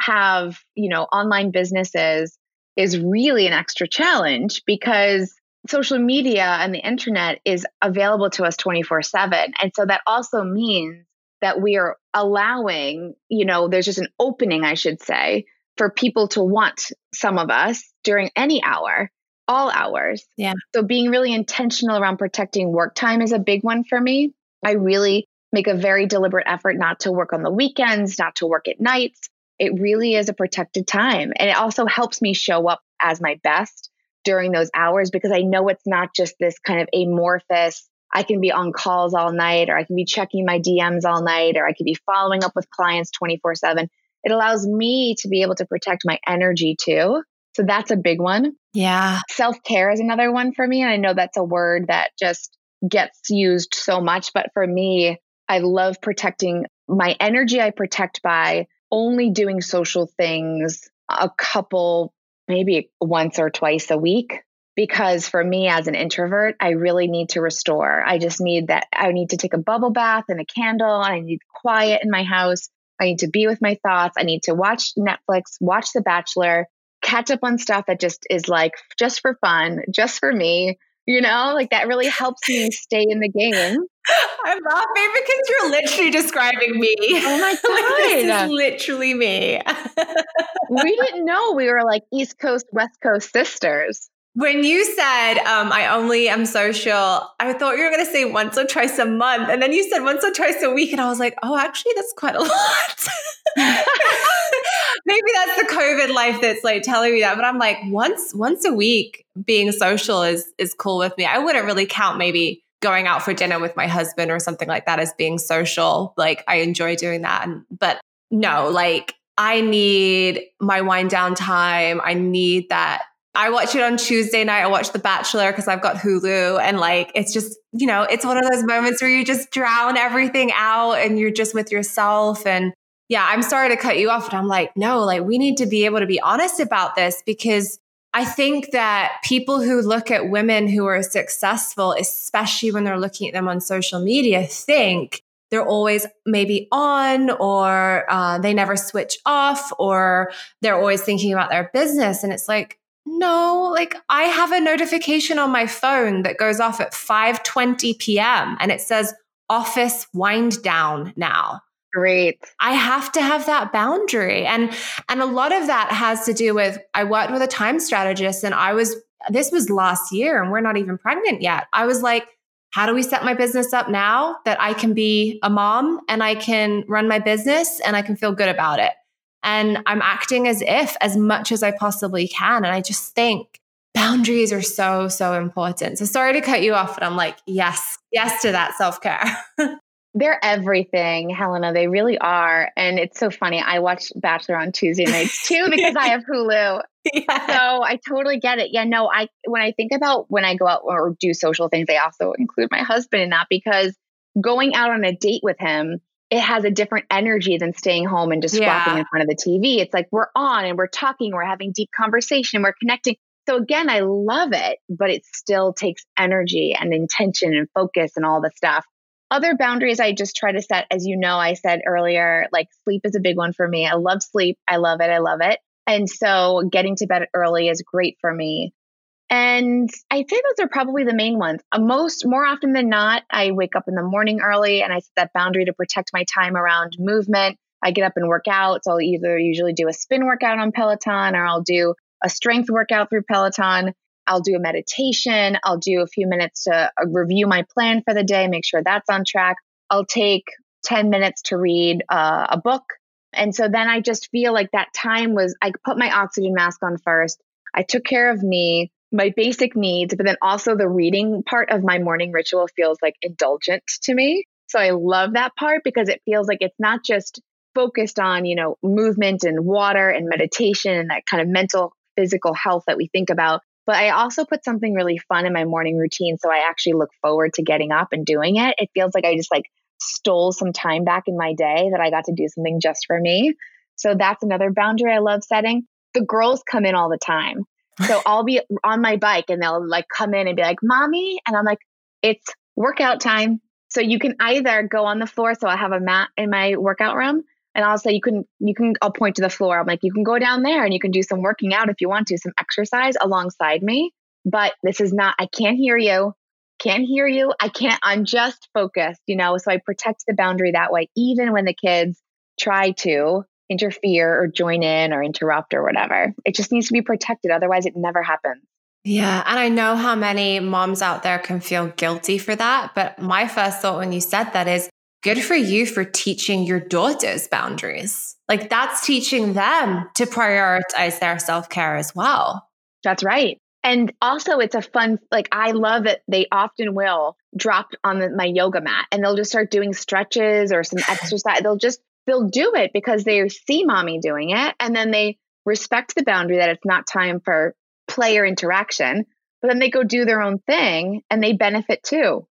have you know online businesses is really an extra challenge because social media and the internet is available to us 24 7 and so that also means that we are allowing, you know, there's just an opening, I should say, for people to want some of us during any hour, all hours. Yeah. So being really intentional around protecting work time is a big one for me. I really make a very deliberate effort not to work on the weekends, not to work at nights. It really is a protected time. And it also helps me show up as my best during those hours because I know it's not just this kind of amorphous I can be on calls all night, or I can be checking my DMs all night, or I can be following up with clients 24 7. It allows me to be able to protect my energy too. So that's a big one. Yeah. Self care is another one for me. And I know that's a word that just gets used so much. But for me, I love protecting my energy. I protect by only doing social things a couple, maybe once or twice a week because for me as an introvert, I really need to restore. I just need that. I need to take a bubble bath and a candle, and I need quiet in my house. I need to be with my thoughts. I need to watch Netflix, watch The Bachelor, catch up on stuff that just is like just for fun, just for me. You know, like that really helps me stay in the game. I'm laughing because you're literally describing me. Oh my god, this is literally me. we didn't know we were like East Coast, West Coast sisters. When you said, um, I only am social, I thought you were going to say once or twice a month. And then you said once or twice a week. And I was like, oh, actually, that's quite a lot. Maybe that's the COVID life that's like telling me that. But I'm like, once, once a week being social is, is cool with me. I wouldn't really count maybe going out for dinner with my husband or something like that as being social. Like I enjoy doing that. But no, like I need my wind down time. I need that. I watch it on Tuesday night. I watch The Bachelor because I've got Hulu. And like, it's just, you know, it's one of those moments where you just drown everything out and you're just with yourself. And yeah, I'm sorry to cut you off, but I'm like, no, like, we need to be able to be honest about this because I think that people who look at women who are successful, especially when they're looking at them on social media, think they're always maybe on or uh, they never switch off or they're always thinking about their business. And it's like, no, like I have a notification on my phone that goes off at 5:20 p.m. and it says office wind down now. Great. I have to have that boundary. And and a lot of that has to do with I worked with a time strategist and I was this was last year and we're not even pregnant yet. I was like, how do we set my business up now that I can be a mom and I can run my business and I can feel good about it? And I'm acting as if as much as I possibly can. And I just think boundaries are so, so important. So sorry to cut you off, but I'm like, yes, yes to that self care. They're everything, Helena. They really are. And it's so funny. I watch Bachelor on Tuesday nights too because I have Hulu. Yeah. So I totally get it. Yeah, no, I when I think about when I go out or do social things, I also include my husband in that because going out on a date with him, it has a different energy than staying home and just yeah. flopping in front of the TV. It's like we're on and we're talking, we're having deep conversation, we're connecting. So again, I love it, but it still takes energy and intention and focus and all the stuff other boundaries I just try to set, as you know, I said earlier, like sleep is a big one for me. I love sleep. I love it. I love it. And so getting to bed early is great for me. And I'd say those are probably the main ones. Uh, most, more often than not, I wake up in the morning early and I set that boundary to protect my time around movement. I get up and work out. So I'll either usually do a spin workout on Peloton or I'll do a strength workout through Peloton. I'll do a meditation. I'll do a few minutes to uh, review my plan for the day, make sure that's on track. I'll take 10 minutes to read uh, a book. And so then I just feel like that time was, I put my oxygen mask on first. I took care of me, my basic needs, but then also the reading part of my morning ritual feels like indulgent to me. So I love that part because it feels like it's not just focused on, you know, movement and water and meditation and that kind of mental physical health that we think about, but I also put something really fun in my morning routine. So I actually look forward to getting up and doing it. It feels like I just like stole some time back in my day that I got to do something just for me. So that's another boundary I love setting. The girls come in all the time. So I'll be on my bike and they'll like come in and be like, Mommy. And I'm like, it's workout time. So you can either go on the floor. So I have a mat in my workout room and I'll say you can you can I'll point to the floor. I'm like you can go down there and you can do some working out if you want to, some exercise alongside me. But this is not I can't hear you. Can't hear you. I can't I'm just focused, you know. So I protect the boundary that way even when the kids try to interfere or join in or interrupt or whatever. It just needs to be protected otherwise it never happens. Yeah. And I know how many moms out there can feel guilty for that. But my first thought when you said that is good for you for teaching your daughters boundaries. Like that's teaching them to prioritize their self care as well. That's right. And also, it's a fun, like, I love that they often will drop on the, my yoga mat and they'll just start doing stretches or some exercise. They'll just, they'll do it because they see mommy doing it. And then they respect the boundary that it's not time for player interaction. But then they go do their own thing and they benefit too.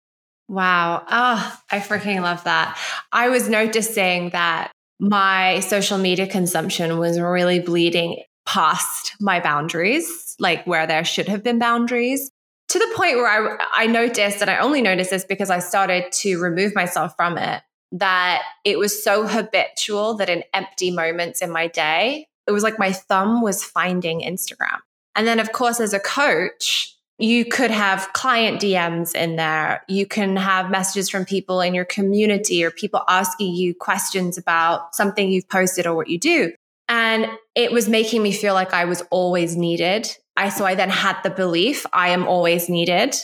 Wow. Oh, I freaking love that. I was noticing that my social media consumption was really bleeding past my boundaries, like where there should have been boundaries, to the point where I, I noticed, and I only noticed this because I started to remove myself from it, that it was so habitual that in empty moments in my day, it was like my thumb was finding Instagram. And then, of course, as a coach, you could have client DMs in there. You can have messages from people in your community or people asking you questions about something you've posted or what you do. And it was making me feel like I was always needed. I so I then had the belief I am always needed,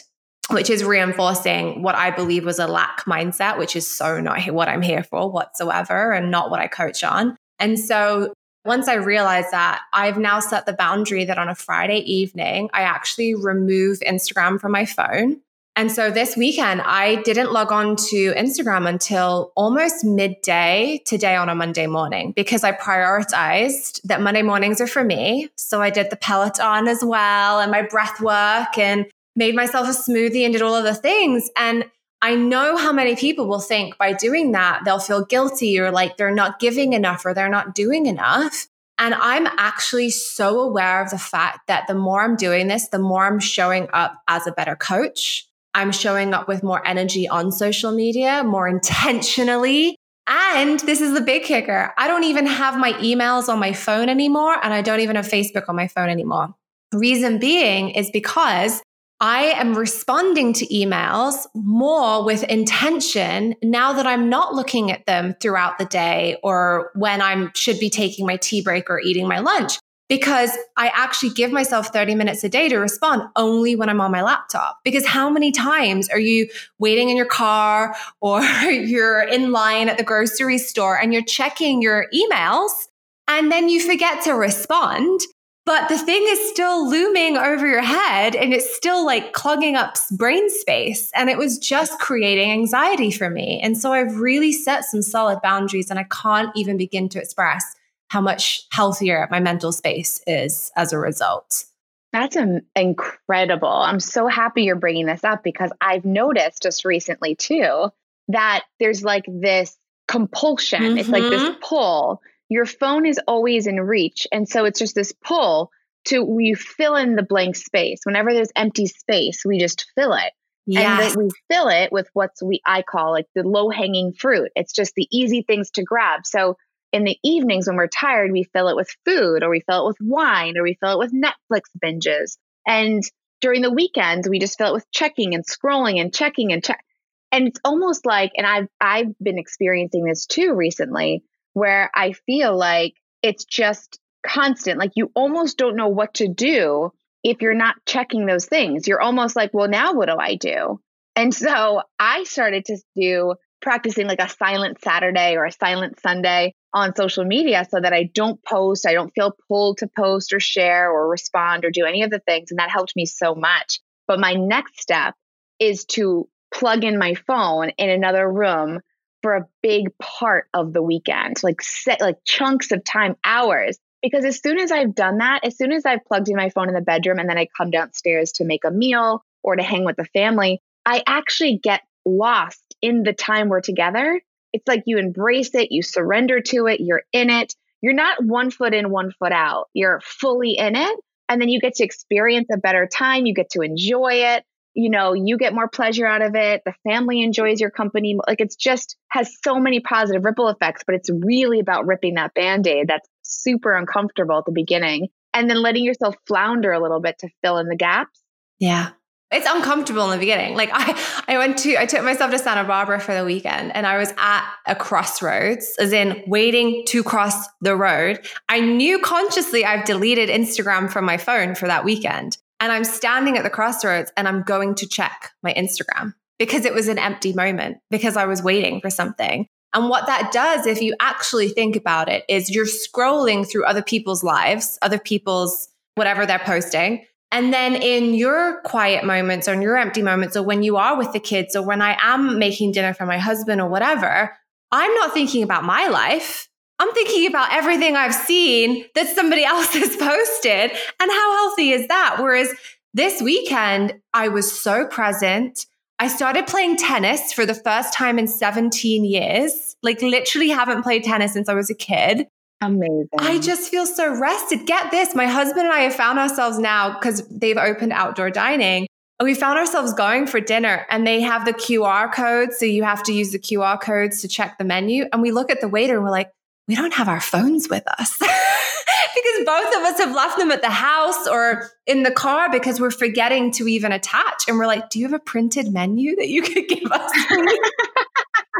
which is reinforcing what I believe was a lack mindset, which is so not what I'm here for whatsoever and not what I coach on. And so once I realized that, I've now set the boundary that on a Friday evening, I actually remove Instagram from my phone. And so this weekend, I didn't log on to Instagram until almost midday today on a Monday morning because I prioritized that Monday mornings are for me. So I did the Peloton as well and my breath work and made myself a smoothie and did all of the things. And I know how many people will think by doing that, they'll feel guilty or like they're not giving enough or they're not doing enough. And I'm actually so aware of the fact that the more I'm doing this, the more I'm showing up as a better coach. I'm showing up with more energy on social media, more intentionally. And this is the big kicker I don't even have my emails on my phone anymore, and I don't even have Facebook on my phone anymore. Reason being is because I am responding to emails more with intention now that I'm not looking at them throughout the day or when I should be taking my tea break or eating my lunch because I actually give myself 30 minutes a day to respond only when I'm on my laptop. Because how many times are you waiting in your car or you're in line at the grocery store and you're checking your emails and then you forget to respond? But the thing is still looming over your head and it's still like clogging up brain space. And it was just creating anxiety for me. And so I've really set some solid boundaries and I can't even begin to express how much healthier my mental space is as a result. That's incredible. I'm so happy you're bringing this up because I've noticed just recently too that there's like this compulsion. Mm-hmm. It's like this mm-hmm. pull your phone is always in reach. And so it's just this pull to you fill in the blank space. Whenever there's empty space, we just fill it. Yes. And we fill it with what's we I call like the low hanging fruit. It's just the easy things to grab. So in the evenings when we're tired, we fill it with food or we fill it with wine or we fill it with Netflix binges. And during the weekends, we just fill it with checking and scrolling and checking and check. And it's almost like, and I've I've been experiencing this too recently, where I feel like it's just constant. Like you almost don't know what to do if you're not checking those things. You're almost like, well, now what do I do? And so I started to do practicing like a silent Saturday or a silent Sunday on social media so that I don't post, I don't feel pulled to post or share or respond or do any of the things. And that helped me so much. But my next step is to plug in my phone in another room for a big part of the weekend, like set like chunks of time, hours. Because as soon as I've done that, as soon as I've plugged in my phone in the bedroom and then I come downstairs to make a meal or to hang with the family, I actually get lost in the time we're together. It's like you embrace it, you surrender to it, you're in it. You're not one foot in, one foot out. You're fully in it. And then you get to experience a better time. You get to enjoy it you know, you get more pleasure out of it. The family enjoys your company. Like it's just has so many positive ripple effects, but it's really about ripping that band aid that's super uncomfortable at the beginning and then letting yourself flounder a little bit to fill in the gaps. Yeah. It's uncomfortable in the beginning. Like I, I went to, I took myself to Santa Barbara for the weekend and I was at a crossroads, as in waiting to cross the road. I knew consciously I've deleted Instagram from my phone for that weekend. And I'm standing at the crossroads and I'm going to check my Instagram because it was an empty moment because I was waiting for something. And what that does, if you actually think about it, is you're scrolling through other people's lives, other people's whatever they're posting. And then in your quiet moments or in your empty moments, or when you are with the kids, or when I am making dinner for my husband or whatever, I'm not thinking about my life. I'm thinking about everything I've seen that somebody else has posted and how healthy is that? Whereas this weekend, I was so present. I started playing tennis for the first time in 17 years. Like, literally, haven't played tennis since I was a kid. Amazing. I just feel so rested. Get this my husband and I have found ourselves now because they've opened outdoor dining. And we found ourselves going for dinner and they have the QR codes. So you have to use the QR codes to check the menu. And we look at the waiter and we're like, we don't have our phones with us because both of us have left them at the house or in the car because we're forgetting to even attach. And we're like, do you have a printed menu that you could give us?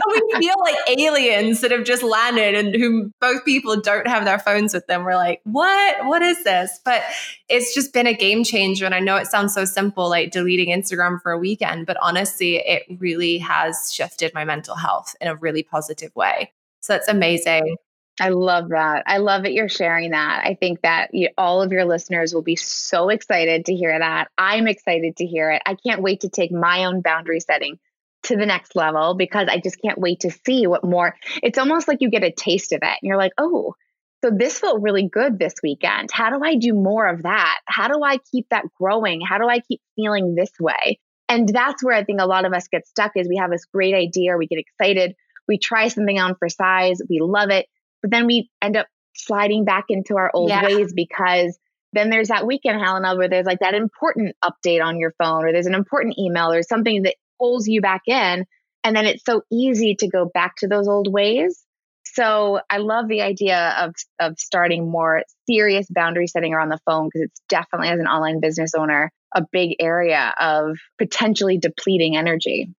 we feel like aliens that have just landed and whom both people don't have their phones with them. We're like, what? What is this? But it's just been a game changer. And I know it sounds so simple, like deleting Instagram for a weekend, but honestly, it really has shifted my mental health in a really positive way. So that's amazing. I love that. I love that you're sharing that. I think that you, all of your listeners will be so excited to hear that. I'm excited to hear it. I can't wait to take my own boundary setting to the next level because I just can't wait to see what more. It's almost like you get a taste of it and you're like, oh, so this felt really good this weekend. How do I do more of that? How do I keep that growing? How do I keep feeling this way? And that's where I think a lot of us get stuck is we have this great idea, we get excited, we try something on for size, we love it, but then we end up sliding back into our old yeah. ways because then there's that weekend, Helena, where there's like that important update on your phone or there's an important email or something that pulls you back in. And then it's so easy to go back to those old ways. So I love the idea of of starting more serious boundary setting around the phone because it's definitely as an online business owner a big area of potentially depleting energy.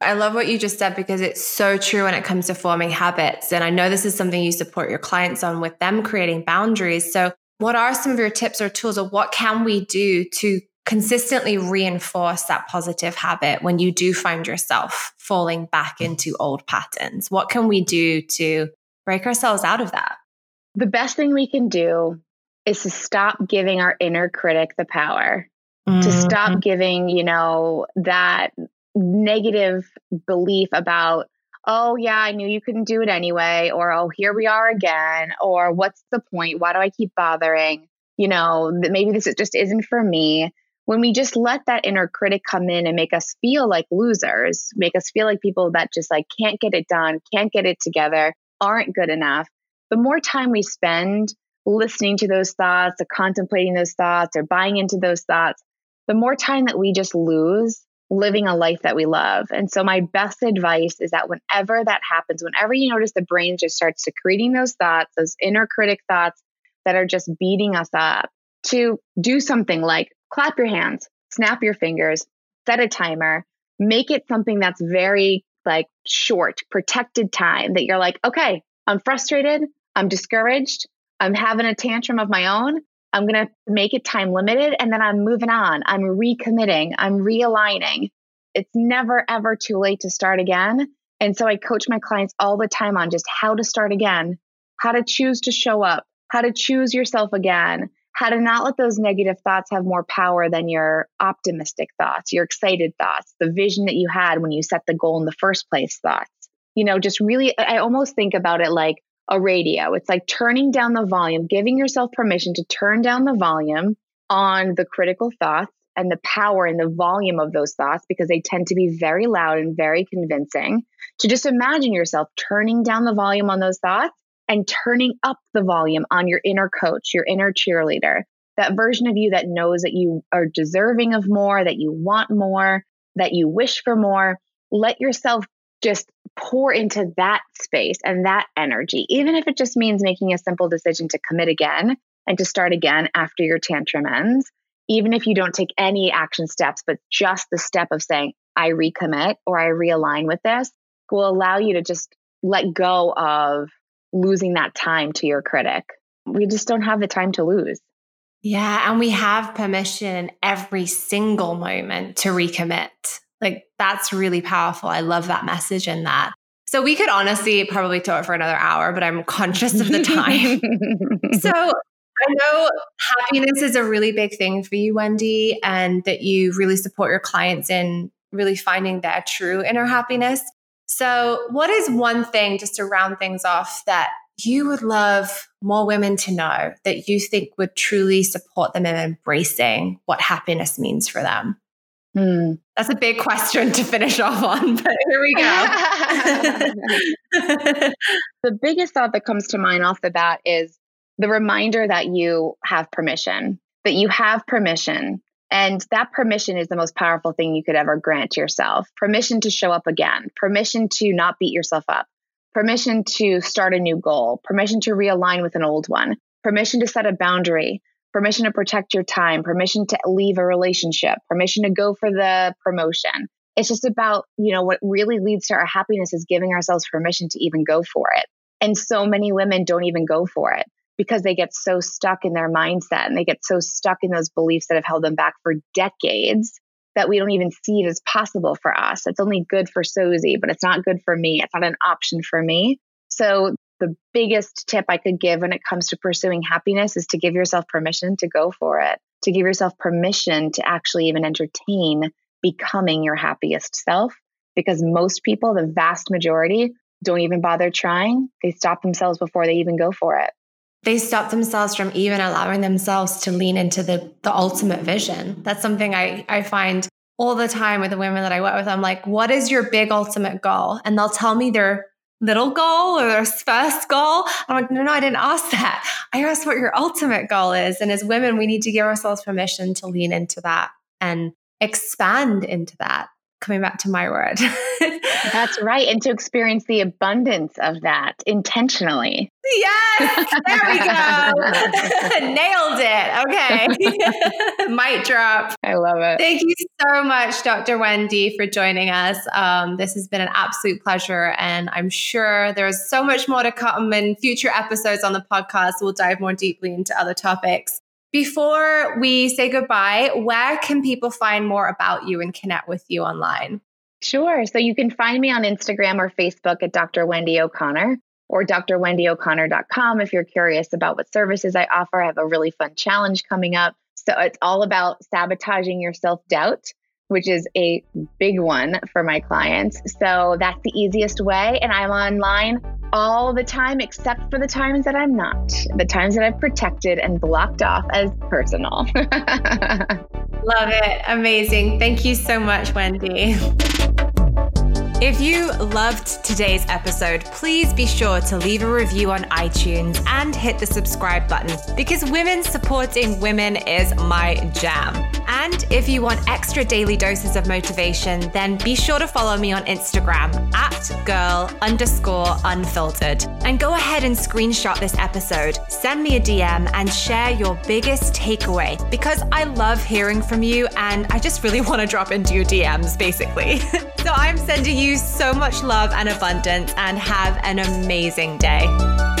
I love what you just said because it's so true when it comes to forming habits. And I know this is something you support your clients on with them creating boundaries. So, what are some of your tips or tools, or what can we do to consistently reinforce that positive habit when you do find yourself falling back into old patterns? What can we do to break ourselves out of that? The best thing we can do is to stop giving our inner critic the power, mm-hmm. to stop giving, you know, that negative belief about, oh, yeah, I knew you couldn't do it anyway, or oh, here we are again, or what's the point? Why do I keep bothering? You know, maybe this just isn't for me. When we just let that inner critic come in and make us feel like losers, make us feel like people that just like can't get it done, can't get it together, aren't good enough, the more time we spend listening to those thoughts or contemplating those thoughts or buying into those thoughts, the more time that we just lose living a life that we love. And so, my best advice is that whenever that happens, whenever you notice the brain just starts secreting those thoughts, those inner critic thoughts that are just beating us up, to do something like clap your hands, snap your fingers, set a timer, make it something that's very like short, protected time that you're like, okay, I'm frustrated, I'm discouraged, I'm having a tantrum of my own. I'm going to make it time limited and then I'm moving on. I'm recommitting. I'm realigning. It's never, ever too late to start again. And so I coach my clients all the time on just how to start again, how to choose to show up, how to choose yourself again, how to not let those negative thoughts have more power than your optimistic thoughts, your excited thoughts, the vision that you had when you set the goal in the first place thoughts. You know, just really, I almost think about it like a radio. It's like turning down the volume, giving yourself permission to turn down the volume on the critical thoughts and the power and the volume of those thoughts because they tend to be very loud and very convincing. To just imagine yourself turning down the volume on those thoughts and turning up the volume on your inner coach, your inner cheerleader, that version of you that knows that you are deserving of more, that you want more, that you wish for more. Let yourself just pour into that space and that energy, even if it just means making a simple decision to commit again and to start again after your tantrum ends. Even if you don't take any action steps, but just the step of saying, I recommit or I realign with this will allow you to just let go of losing that time to your critic. We just don't have the time to lose. Yeah. And we have permission every single moment to recommit. Like that's really powerful. I love that message and that. So we could honestly probably talk for another hour, but I'm conscious of the time. so I know happiness is a really big thing for you, Wendy, and that you really support your clients in really finding their true inner happiness. So, what is one thing, just to round things off, that you would love more women to know that you think would truly support them in embracing what happiness means for them? Hmm. That's a big question to finish off on, but here we go. the biggest thought that comes to mind off the bat is the reminder that you have permission, that you have permission and that permission is the most powerful thing you could ever grant yourself. Permission to show up again, permission to not beat yourself up, permission to start a new goal, permission to realign with an old one, permission to set a boundary, permission to protect your time, permission to leave a relationship, permission to go for the promotion. It's just about, you know, what really leads to our happiness is giving ourselves permission to even go for it. And so many women don't even go for it because they get so stuck in their mindset and they get so stuck in those beliefs that have held them back for decades that we don't even see it as possible for us. It's only good for Sozy, but it's not good for me. It's not an option for me. So the biggest tip I could give when it comes to pursuing happiness is to give yourself permission to go for it, to give yourself permission to actually even entertain becoming your happiest self. Because most people, the vast majority, don't even bother trying. They stop themselves before they even go for it. They stop themselves from even allowing themselves to lean into the, the ultimate vision. That's something I, I find all the time with the women that I work with. I'm like, what is your big ultimate goal? And they'll tell me their little goal or their first goal. I'm like, no, no, I didn't ask that. I asked what your ultimate goal is. And as women, we need to give ourselves permission to lean into that and expand into that coming back to my word. That's right. And to experience the abundance of that intentionally. Yes, there we go. Nailed it. Okay. Mic drop. I love it. Thank you so much, Dr. Wendy, for joining us. Um, this has been an absolute pleasure. And I'm sure there's so much more to come in future episodes on the podcast. We'll dive more deeply into other topics. Before we say goodbye, where can people find more about you and connect with you online? Sure. So you can find me on Instagram or Facebook at Dr. Wendy O'Connor or drwendyoconnor.com if you're curious about what services I offer. I have a really fun challenge coming up. So it's all about sabotaging your self doubt which is a big one for my clients. So that's the easiest way. And I'm online all the time, except for the times that I'm not, the times that I've protected and blocked off as personal. Love it. Amazing. Thank you so much, Wendy. If you loved today's episode, please be sure to leave a review on iTunes and hit the subscribe button because women supporting women is my jam. And if you want extra daily doses of motivation, then be sure to follow me on Instagram at girl underscore unfiltered. And go ahead and screenshot this episode, send me a DM, and share your biggest takeaway because I love hearing from you and I just really want to drop into your DMs basically. so I'm sending you so much love and abundance and have an amazing day.